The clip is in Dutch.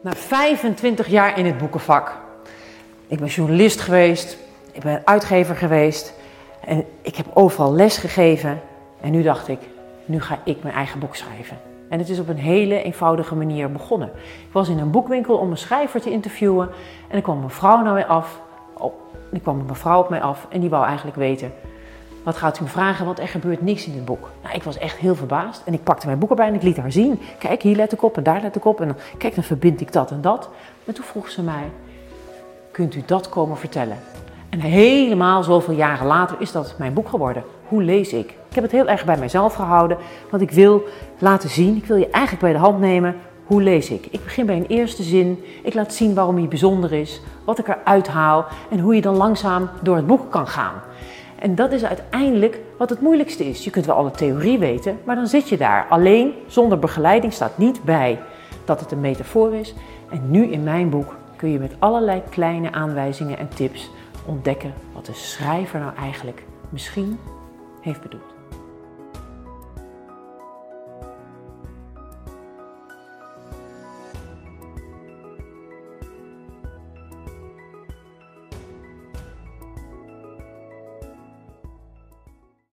Na 25 jaar in het boekenvak. Ik ben journalist geweest, ik ben uitgever geweest en ik heb overal les gegeven. En nu dacht ik, nu ga ik mijn eigen boek schrijven. En het is op een hele eenvoudige manier begonnen. Ik was in een boekwinkel om een schrijver te interviewen en er kwam een vrouw naar mij af. Oh, er kwam een mevrouw op mij af en die wou eigenlijk weten wat gaat u vragen? Want er gebeurt niks in het boek. Nou, ik was echt heel verbaasd. En ik pakte mijn boek erbij en ik liet haar zien. Kijk, hier let ik op en daar let ik op. En kijk, dan verbind ik dat en dat. En toen vroeg ze mij, kunt u dat komen vertellen? En helemaal zoveel jaren later is dat mijn boek geworden. Hoe lees ik? Ik heb het heel erg bij mijzelf gehouden. Want ik wil laten zien, ik wil je eigenlijk bij de hand nemen. Hoe lees ik? Ik begin bij een eerste zin. Ik laat zien waarom hij bijzonder is. Wat ik eruit haal. En hoe je dan langzaam door het boek kan gaan. En dat is uiteindelijk wat het moeilijkste is. Je kunt wel alle theorie weten, maar dan zit je daar. Alleen, zonder begeleiding staat niet bij dat het een metafoor is. En nu in mijn boek kun je met allerlei kleine aanwijzingen en tips ontdekken wat de schrijver nou eigenlijk misschien heeft bedoeld.